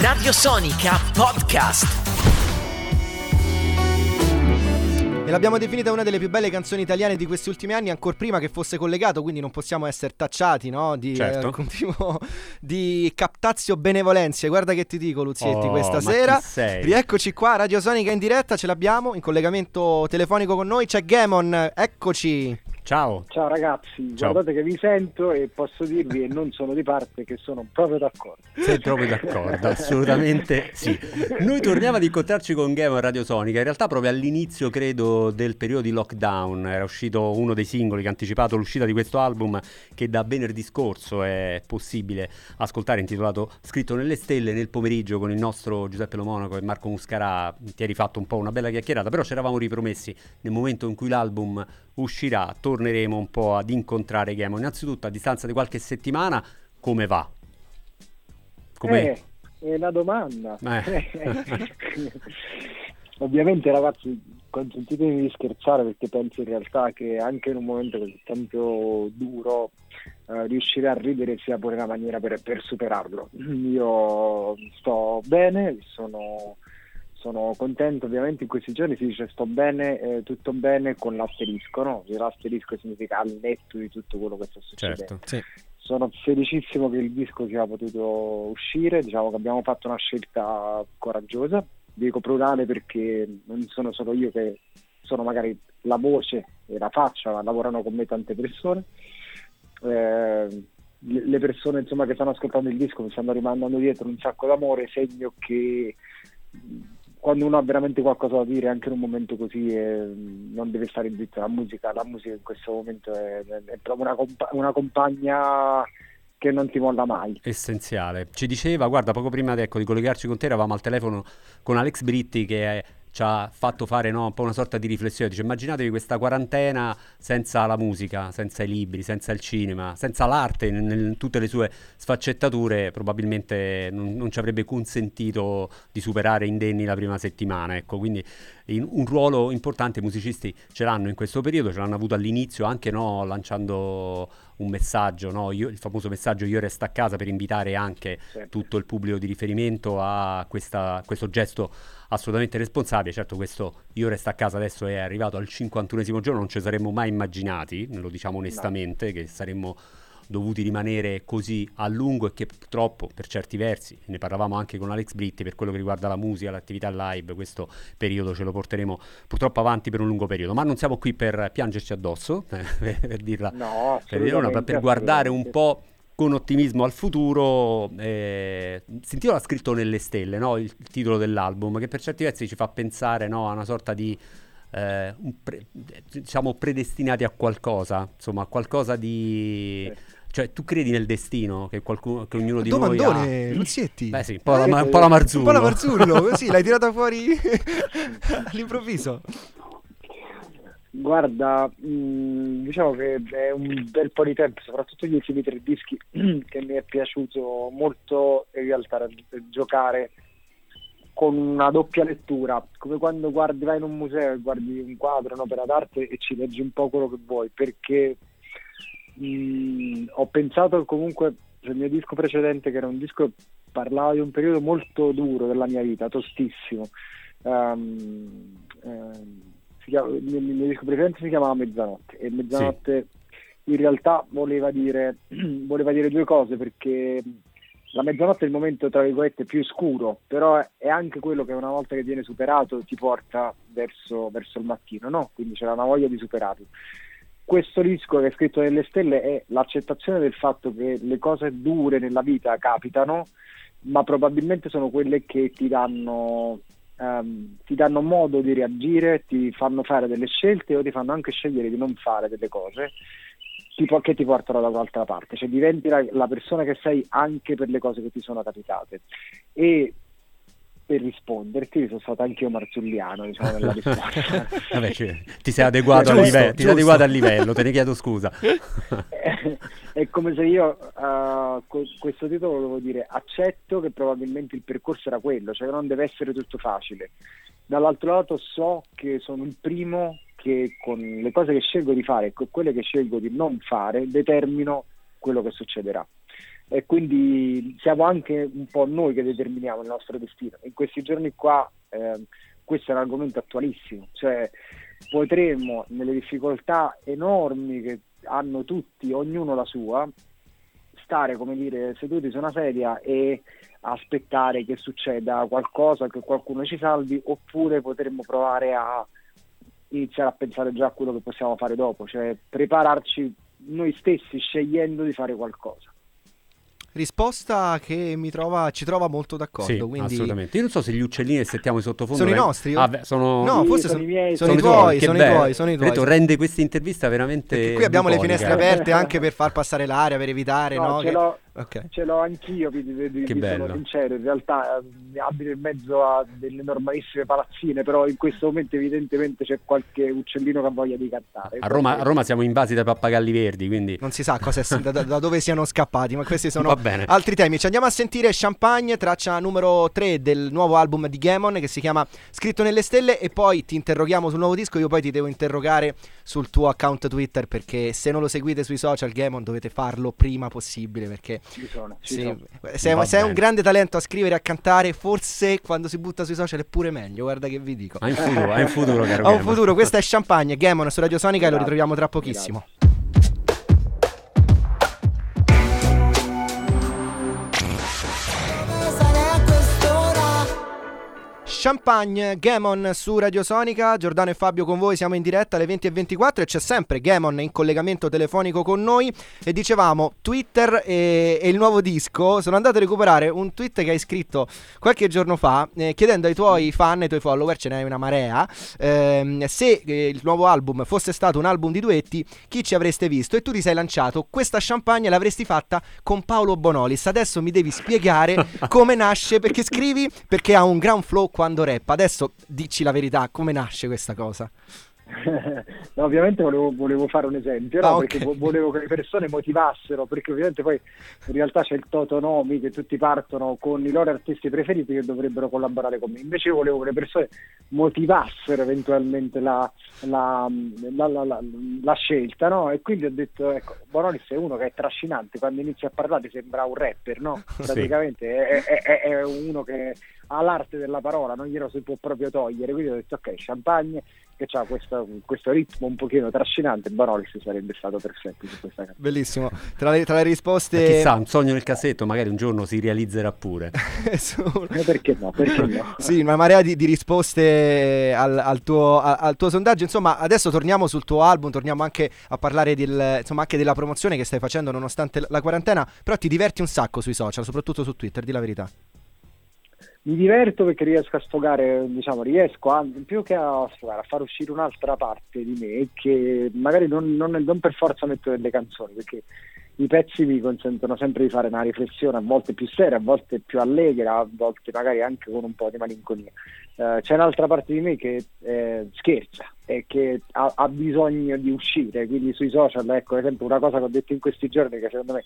Radio Sonica Podcast. E l'abbiamo definita una delle più belle canzoni italiane di questi ultimi anni, ancora prima che fosse collegato, quindi non possiamo essere tacciati no? di Certo. eh, tipo di captazio benevolenze. Guarda che ti dico, Luzietti, Oh, questa ma sera. chi sei? Rieccoci qua, Radio Sonica in diretta, ce l'abbiamo in collegamento telefonico con noi. C'è Gamon, eccoci. Ciao. Ciao ragazzi, Ciao. guardate che vi sento e posso dirvi, e non sono di parte, che sono proprio d'accordo. Sei proprio d'accordo, assolutamente sì. Noi torniamo ad incontrarci con a Radio Sonica, in realtà proprio all'inizio credo del periodo di lockdown, era uscito uno dei singoli che ha anticipato l'uscita di questo album che da venerdì scorso è possibile ascoltare, intitolato Scritto nelle stelle, nel pomeriggio con il nostro Giuseppe Lo Monaco e Marco Muscarà, ti eri fatto un po' una bella chiacchierata, però ci eravamo ripromessi nel momento in cui l'album uscirà, torneremo un po' ad incontrare Game. Innanzitutto a distanza di qualche settimana, come va? Come... Eh, è una domanda. Eh. Ovviamente ragazzi, consentitemi di scherzare perché penso in realtà che anche in un momento così tanto duro eh, riuscire a ridere sia pure una maniera per, per superarlo. Io sto bene, sono, sono contento, ovviamente in questi giorni si dice sto bene, eh, tutto bene con l'asterisco, no? L'asterisco significa al netto di tutto quello che sta succedendo. Certo. Sono felicissimo che il disco sia potuto uscire, diciamo che abbiamo fatto una scelta coraggiosa, dico plurale perché non sono solo io che sono magari la voce e la faccia, ma lavorano con me tante persone. Eh, le persone insomma, che stanno ascoltando il disco mi stanno rimandando dietro un sacco d'amore, segno che quando uno ha veramente qualcosa da dire anche in un momento così eh, non deve stare zitto, la musica, la musica in questo momento è, è- è proprio una, compa- una compagna che non ti molla mai. Essenziale. Ci diceva, guarda, poco prima ecco, di collegarci con te eravamo al telefono con Alex Britti che eh, ci ha fatto fare no, un po' una sorta di riflessione. Dice, immaginatevi questa quarantena senza la musica, senza i libri, senza il cinema, senza l'arte in, in tutte le sue sfaccettature, probabilmente non, non ci avrebbe consentito di superare indenni la prima settimana. Ecco, quindi in- un ruolo importante i musicisti ce l'hanno in questo periodo, ce l'hanno avuto all'inizio anche no, lanciando un messaggio, no, io- il famoso messaggio Io resto a casa per invitare anche Sì. tutto il pubblico di riferimento a questa- questo gesto assolutamente responsabile. Certo, questo Io resto a casa adesso è arrivato al 51esimo giorno, non ci saremmo mai immaginati, lo diciamo onestamente, che saremmo dovuti rimanere così a lungo e che purtroppo per certi versi, ne parlavamo anche con Alex Britti per quello che riguarda la musica, l'attività live, questo periodo ce lo porteremo purtroppo avanti per un lungo periodo, ma non siamo qui per piangerci addosso, per, per dirla No, per, una, assolutamente, per guardare un po' con ottimismo al futuro. Eh, si intitola Scritto nelle stelle, no? il, il titolo dell'album, che per certi versi ci fa pensare no, a una sorta di. Eh, pre- diciamo predestinati a qualcosa, insomma, a qualcosa di. Sì. Cioè, tu credi nel destino che, qualcuno, che ognuno di noi ha. Domandone, Luzietti. Beh, sì, un po' la, ma- un po' la Marzullo. Un po' la Marzullo, così l'hai tirata fuori all'improvviso. Guarda, mh, diciamo che è un bel po' di tempo, soprattutto gli ultimi tre dischi, che mi è piaciuto molto in realtà giocare con una doppia lettura, come quando guardi, vai in un museo e guardi un quadro, un'opera d'arte e ci leggi un po' quello che vuoi, perché mh, ho pensato comunque sul mio disco precedente, che era un disco che parlava di un periodo molto duro della mia vita, tostissimo. Ehm, si chiama- il mio, il mio disco precedente si chiamava Mezzanotte e Mezzanotte in realtà voleva dire, voleva dire due cose perché la mezzanotte è il momento tra virgolette più scuro però è- anche quello che una volta che viene superato ti porta verso, verso il mattino no? quindi c'era una voglia di superarlo questo disco che è scritto nelle stelle è l'accettazione del fatto che le cose dure nella vita capitano ma probabilmente sono quelle che ti danno ehm, ti danno modo di reagire, ti fanno fare delle scelte o ti fanno anche scegliere di non fare delle cose tipo, che ti portano da un'altra parte, cioè diventi la, la persona che sei anche per le cose che ti sono capitate. E per risponderti sono stato anche io marzulliano diciamo, nella risposta. Vabbè, cioè, ti sei adeguato, al, livello, ti sei adeguato al livello, te ne chiedo scusa. è, è come se io uh, co- questo titolo volevo dire accetto che probabilmente il percorso era quello, cioè che non deve essere tutto facile. Dall'altro lato so che sono il primo che con le cose che scelgo di fare e con quelle che scelgo di non fare determino quello che succederà. e quindi siamo anche un po' noi che determiniamo il nostro destino. In questi giorni qua eh, questo è un argomento attualissimo, cioè potremmo nelle difficoltà enormi che hanno tutti, ognuno la sua, stare come dire seduti su una sedia e aspettare che succeda qualcosa, che qualcuno ci salvi, oppure potremmo provare a iniziare a pensare già a quello che possiamo fare dopo, cioè prepararci noi stessi scegliendo di fare qualcosa. Risposta che mi trova, ci trova molto d'accordo. Sì, quindi... assolutamente. Io non so se gli uccellini che settiamo in sottofondo Sono i nostri? Ah, beh, sono... No, Sì, forse sono sono, i miei, sono sono i tuoi, sono i tuoi, sono i tuoi. Detto, rende questa intervista veramente Perché qui abbiamo le buconica. finestre aperte anche per far passare l'aria, per evitare, No, no? ce, che- l'ho, Ok. ce l'ho anch'io, vi, vi- vi- sono bello. sincero, in realtà eh, abito in mezzo a delle normalissime palazzine, però in questo momento evidentemente c'è qualche uccellino che ha voglia di cantare. A Roma, a Roma siamo invasi dai pappagalli verdi, quindi Non si sa cosa è- da, da- da dove siano scappati, ma questi sono altri temi. Ci andiamo a sentire Champagne, traccia numero 3 del nuovo album di Gamon che si chiama Scritto nelle stelle e poi ti interroghiamo sul nuovo disco, io poi ti devo interrogare sul tuo account Twitter perché se non lo seguite sui social Gamon dovete farlo prima possibile perché Ci sono, ci sì, sono. se, Va se hai un grande talento a scrivere e a cantare forse quando si butta sui social è pure meglio, guarda che vi dico. ha in futuro, ha in futuro, caro Ha un futuro, questo è Champagne, Gamon su Radio Sonica e lo Grazie. ritroviamo tra pochissimo. Champagne, Gamon su Radio Sonica, Giordano e Fabio con voi, siamo in diretta alle 20.24 e c'è sempre Gamon in collegamento telefonico con noi. E dicevamo Twitter e, e il nuovo disco, sono andato a recuperare un tweet che hai scritto qualche giorno fa eh, chiedendo ai tuoi fan, ai tuoi follower, ce n'è una marea, ehm, se eh, il nuovo album fosse stato un album di duetti, chi ci avreste visto? E tu ti sei lanciato, questa Champagne l'avresti fatta con Paolo Bonolis, adesso mi devi spiegare come nasce, perché scrivi, perché ha un gran flow quando rappa, adesso dici la verità, come nasce questa cosa? No, ovviamente volevo, volevo fare un esempio, no? Ah, ok. perché vo- volevo che le persone motivassero, perché ovviamente poi in realtà c'è il Toto Nomi che tutti partono con i loro artisti preferiti che dovrebbero collaborare con me, invece io volevo che le persone motivassero eventualmente la, la, la- la- la- la scelta, no? e quindi ho detto, ecco, Bonolis è uno che è trascinante, quando inizia a parlare sembra un rapper, no? Sì. praticamente è, è- è- è uno che ha l'arte della parola, non glielo si può proprio togliere, quindi ho detto ok, Champagne che ha questo, questo ritmo un pochino trascinante, Bonolis sarebbe stato perfetto su questa canzone. Bellissimo, tra le, tra le Ma risposte... chissà, un sogno nel cassetto, magari un giorno si realizzerà pure. Sono- Eh, perché no? Perché no? Sì, una marea di, di risposte al, al tuo, al tuo sondaggio. Insomma, adesso torniamo sul tuo album, torniamo anche a parlare del- insomma, anche della promozione che stai facendo nonostante la- la quarantena. Però ti diverti un sacco sui social, soprattutto su Twitter, di la verità. Mi diverto perché riesco a sfogare, diciamo, riesco a, più che a sfogare, a far uscire un'altra parte di me che magari non, non- non per forza metto delle canzoni, perché i pezzi mi consentono sempre di fare una riflessione, a volte più seria, a volte più allegra, a volte magari anche con un po' di malinconia. Eh, c'è un'altra parte di me che eh, scherza e che ha, ha bisogno di uscire, quindi sui social, ecco, ad esempio una cosa che ho detto in questi giorni che secondo me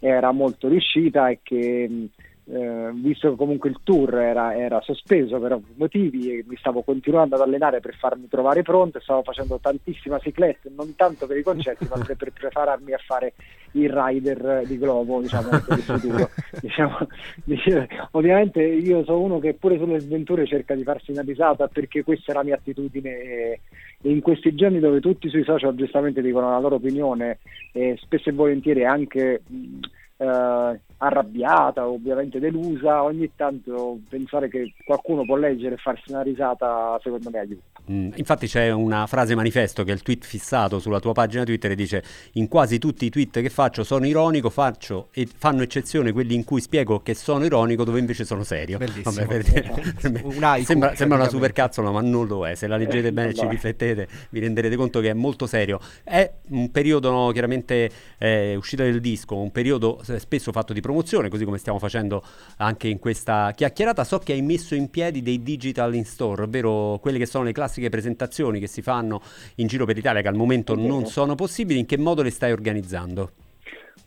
era molto riuscita è che eh, visto che comunque il tour era, era sospeso per motivi e mi stavo continuando ad allenare per farmi trovare pronto, stavo facendo tantissima cicletta, non tanto per i concerti, ma per, per prepararmi a fare il rider di Globo, diciamo, per il futuro. Diciamo, dice- ovviamente io sono uno che pure sulle sventure cerca di farsi una risata perché questa è la mia attitudine e, e in questi giorni dove tutti sui social giustamente dicono la loro opinione e spesso e volentieri anche mh, eh, arrabbiata, ovviamente delusa, ogni tanto pensare che qualcuno può leggere e farsi una risata secondo me aiuta. Mm, Infatti c'è una frase manifesto che è il tweet fissato sulla tua pagina Twitter e dice in quasi tutti i tweet che faccio sono ironico, faccio e fanno eccezione quelli in cui spiego che sono ironico dove invece sono serio. Bellissimo. Vabbè, per per me- Un haiku, sembra, sembra una supercazzola ma non lo è, se la leggete Eh, bene e ci riflettete vi renderete conto che è molto serio. È un periodo no, chiaramente eh, uscita del disco, un periodo eh, spesso fatto di promozione, così come stiamo facendo anche in questa chiacchierata. So che hai messo in piedi dei digital in store, ovvero quelle che sono le classiche presentazioni che si fanno in giro per l'Italia che al momento non sono possibili. In che modo le stai organizzando?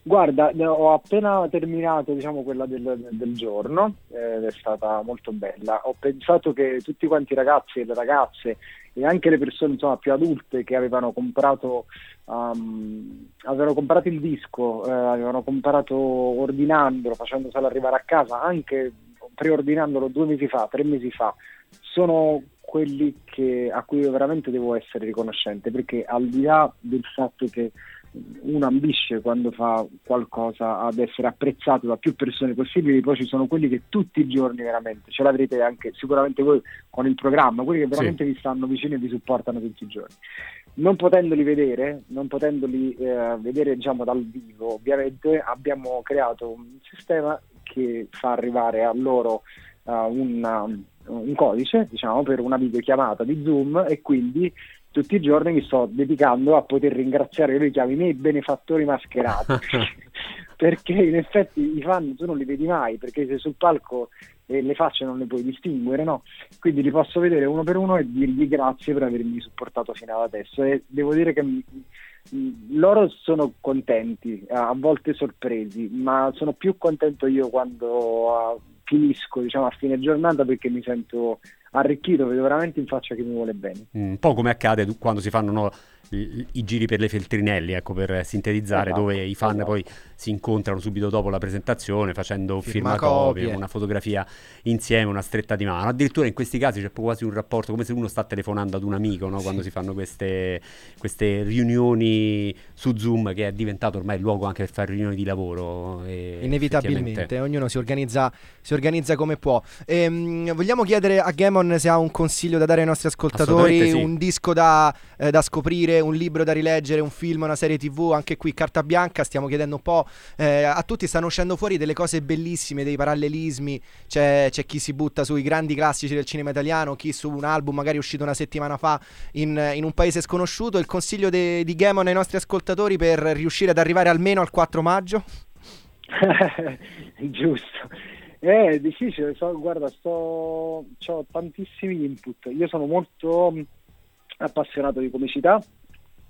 Guarda, ho appena terminato diciamo, quella del, del giorno ed è stata molto bella. Ho pensato che tutti quanti i ragazzi e le ragazze e anche le persone insomma, più adulte che avevano comprato, um, avevano comprato il disco, eh, avevano comprato ordinandolo, facendoselo arrivare a casa, anche preordinandolo due mesi fa, tre mesi fa, sono quelli che, a cui io veramente devo essere riconoscente, perché al di là del fatto che uno ambisce quando fa qualcosa ad essere apprezzato da più persone possibili, poi ci sono quelli che tutti i giorni veramente, ce l'avrete anche sicuramente voi con il programma, quelli che veramente sì. vi stanno vicino e vi supportano tutti i giorni. Non potendoli vedere, non potendoli eh, vedere diciamo dal vivo, ovviamente abbiamo creato un sistema che fa arrivare a loro uh, un, un codice diciamo, per una videochiamata di Zoom e quindi tutti i giorni mi sto dedicando a poter ringraziare, io li chiamo i miei benefattori mascherati, perché in effetti i fan tu non li vedi mai, perché sei sul palco e le facce non le puoi distinguere, no? Quindi li posso vedere uno per uno e dirgli grazie per avermi supportato fino ad adesso e devo dire che mi, loro sono contenti, a volte sorpresi, ma sono più contento io quando uh, finisco diciamo, a fine giornata perché mi sento arricchito, vedo veramente in faccia che mi vuole bene. Un po' come accade quando si fanno no, i, i, giri per le feltrinelli, ecco, per sintetizzare, esatto, dove i fan esatto. poi si incontrano subito dopo la presentazione facendo firmacopie, una fotografia insieme, una stretta di mano. Addirittura in questi casi c'è quasi un rapporto, come se uno sta telefonando ad un amico, no? sì. quando si fanno queste, queste, riunioni su Zoom, che è diventato ormai il luogo anche per fare riunioni di lavoro. Inevitabilmente, ognuno si organizza, si organizza come può. Ehm, vogliamo chiedere a Gamon se ha un consiglio da dare ai nostri ascoltatori, sì. un disco da, eh, da scoprire un libro da rileggere, un film, una serie tv, anche qui carta bianca, stiamo chiedendo un po', eh, a tutti stanno uscendo fuori delle cose bellissime, dei parallelismi, c'è, c'è, chi si butta sui grandi classici del cinema italiano, chi su un album magari uscito una settimana fa in, in un paese sconosciuto, il consiglio de, di Gamon ai nostri ascoltatori per riuscire ad arrivare almeno al 4 maggio? Giusto. È difficile, so, guarda, sto, ho tantissimi input. Io sono molto appassionato di comicità,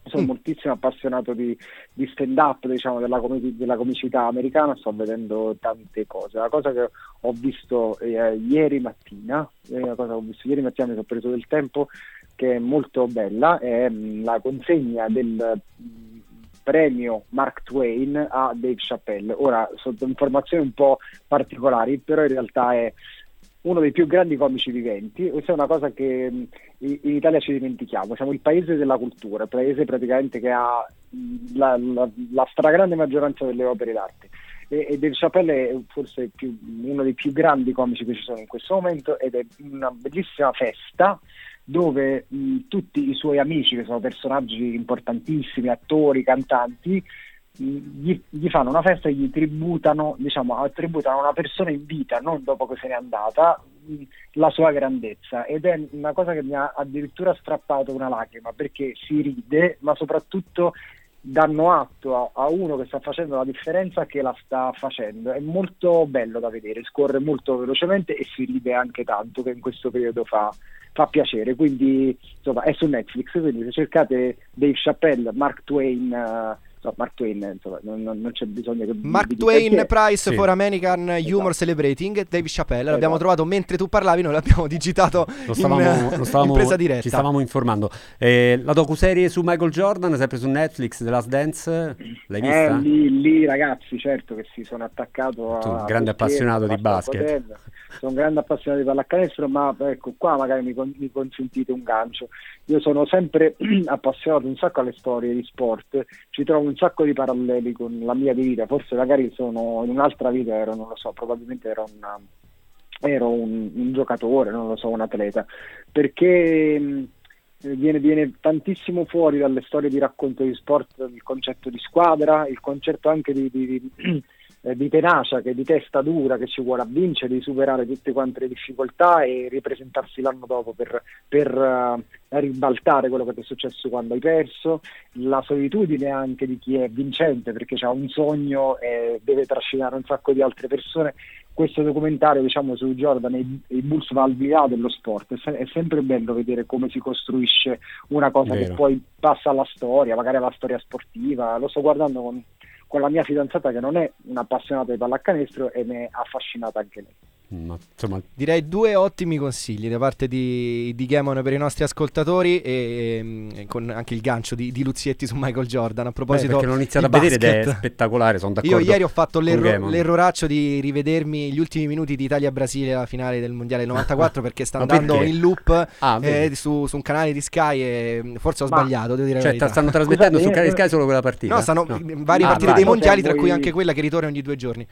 sono mm. moltissimo appassionato di, di stand up diciamo, della, comic- della, comicità americana sto vedendo tante cose la cosa che ho visto eh, ieri mattina eh, la cosa che ho visto ieri mattina mi sono preso del tempo che è molto bella è mh, mm, la consegna del mm, premio Mark Twain a Dave Chappelle. Ora sono informazioni un po' particolari però in realtà è uno dei più grandi comici viventi, questa è una cosa che mm, in Italia ci dimentichiamo, siamo il paese della cultura, il paese praticamente che ha mm, la, la, la stragrande maggioranza delle opere d'arte. E, Dave Chappelle è forse più, uno dei più grandi comici che ci sono in questo momento ed è una bellissima festa dove mh, tutti i suoi amici che sono personaggi importantissimi, attori, cantanti gli, gli, fanno una festa e gli tributano, diciamo, tributano a una persona in vita, non dopo che se n'è andata, la sua grandezza ed è una cosa che mi ha addirittura strappato una lacrima perché si ride, ma soprattutto danno atto a, a, uno che sta facendo la differenza che la sta facendo. È molto bello da vedere, scorre molto velocemente e si ride anche tanto che in questo periodo fa, fa piacere. Quindi insomma è su Netflix, quindi se cercate Dave Chappelle, Mark Twain. Uh, so, Mark Twain, insomma, non, non, c'è bisogno che... Mark Twain perché... Prize sì. for American esatto. Humor Celebrating, Dave Chappelle, esatto. l'abbiamo trovato mentre tu parlavi, noi l'abbiamo digitato lo stavamo, in, lo stavamo, in presa diretta. Ci stavamo informando. Eh, la docuserie su Michael Jordan, sempre su Netflix, The Last Dance, l'hai vista? Eh, lì, lì, ragazzi, certo che si sono attaccato a... Tu, grande appassionato di basket. Sono un grande appassionato di pallacanestro, ma ecco, qua magari mi, mi consentite un gancio. Io sono sempre appassionato un sacco alle storie di sport, ci trovo un sacco di paralleli con la mia vita, forse magari sono in un'altra vita ero, non lo so, probabilmente ero, una, ero un, un, giocatore, non lo so, un atleta, perché viene, viene, tantissimo fuori dalle storie di racconto di sport il concetto di squadra, il concetto anche di, di, di eh, di tenacia, che di testa dura, che ci vuole a vincere, di superare tutte quante le difficoltà e ripresentarsi l'anno dopo per, per uh, ribaltare quello che ti è successo quando hai perso, la solitudine anche di chi è vincente perché ha un sogno e deve trascinare un sacco di altre persone. Questo documentario diciamo, su Jordan e i Bulls va al di là dello sport, è, se- è, sempre bello vedere come si costruisce una cosa Vero. che poi passa alla storia, magari alla storia sportiva, lo sto guardando con con la mia fidanzata che non è un'appassionata di pallacanestro e mi è affascinata anche lei. Ma, insomma, Direi due ottimi consigli da parte di, di Gamon per i nostri ascoltatori e, e con anche il gancio di, di Luzietti su Michael Jordan. A beh, proposito perché l'ho iniziato a di vedere ed è basket. spettacolare, sono d'accordo. Io ieri ho fatto l'erro- l'erroraccio di rivedermi gli ultimi minuti di Italia-Brasile alla finale del Mondiale del 94 perché sta andando perché? in loop Ah, eh, su, su un canale di Sky e mm, forse ho Ma- sbagliato, devo dire Cioè, ta- stanno trasmettendo su Scusate, Canale io- Sky solo quella partita? No, stanno varie Ah, partite vai. dei No, mondiali, tra cui anche quella che ritorna ogni due giorni.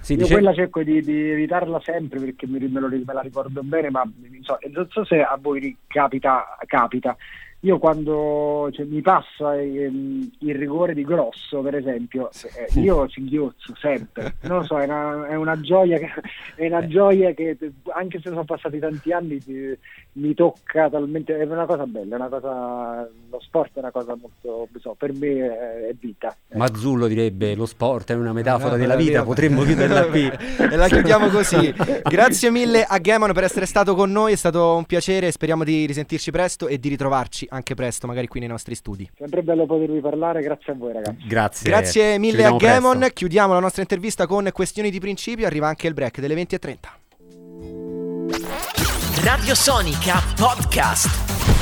Sì, Io dice- quella cerco di, di evitarla sempre perché me, lo- me la ricordo bene, ma non so, non so se a voi capita. capita. Io quando cioè, mi passa ehm, il rigore di Grosso, per esempio, eh, io singhiozzo sempre. Non lo so, è una, è una gioia che, è una Eh. gioia che anche se sono passati tanti anni ti- mi tocca talmente. È una cosa bella, è una cosa. Lo sport è una cosa molto. so, per me è, è vita. Mazzullo direbbe lo sport è una metafora Eh, della vita, eh, potremmo chiuderla qui. e la chiudiamo così. Grazie mille a Gamon per essere stato con noi, è stato un piacere. Speriamo di risentirci presto e di ritrovarci anche presto, magari qui nei nostri studi. Sempre bello potervi parlare, grazie a voi ragazzi. Grazie. Grazie mille a Gamon. presto. Chiudiamo la nostra intervista con questioni di principio. Arriva anche il break delle 20.30. Radio Sonica Podcast.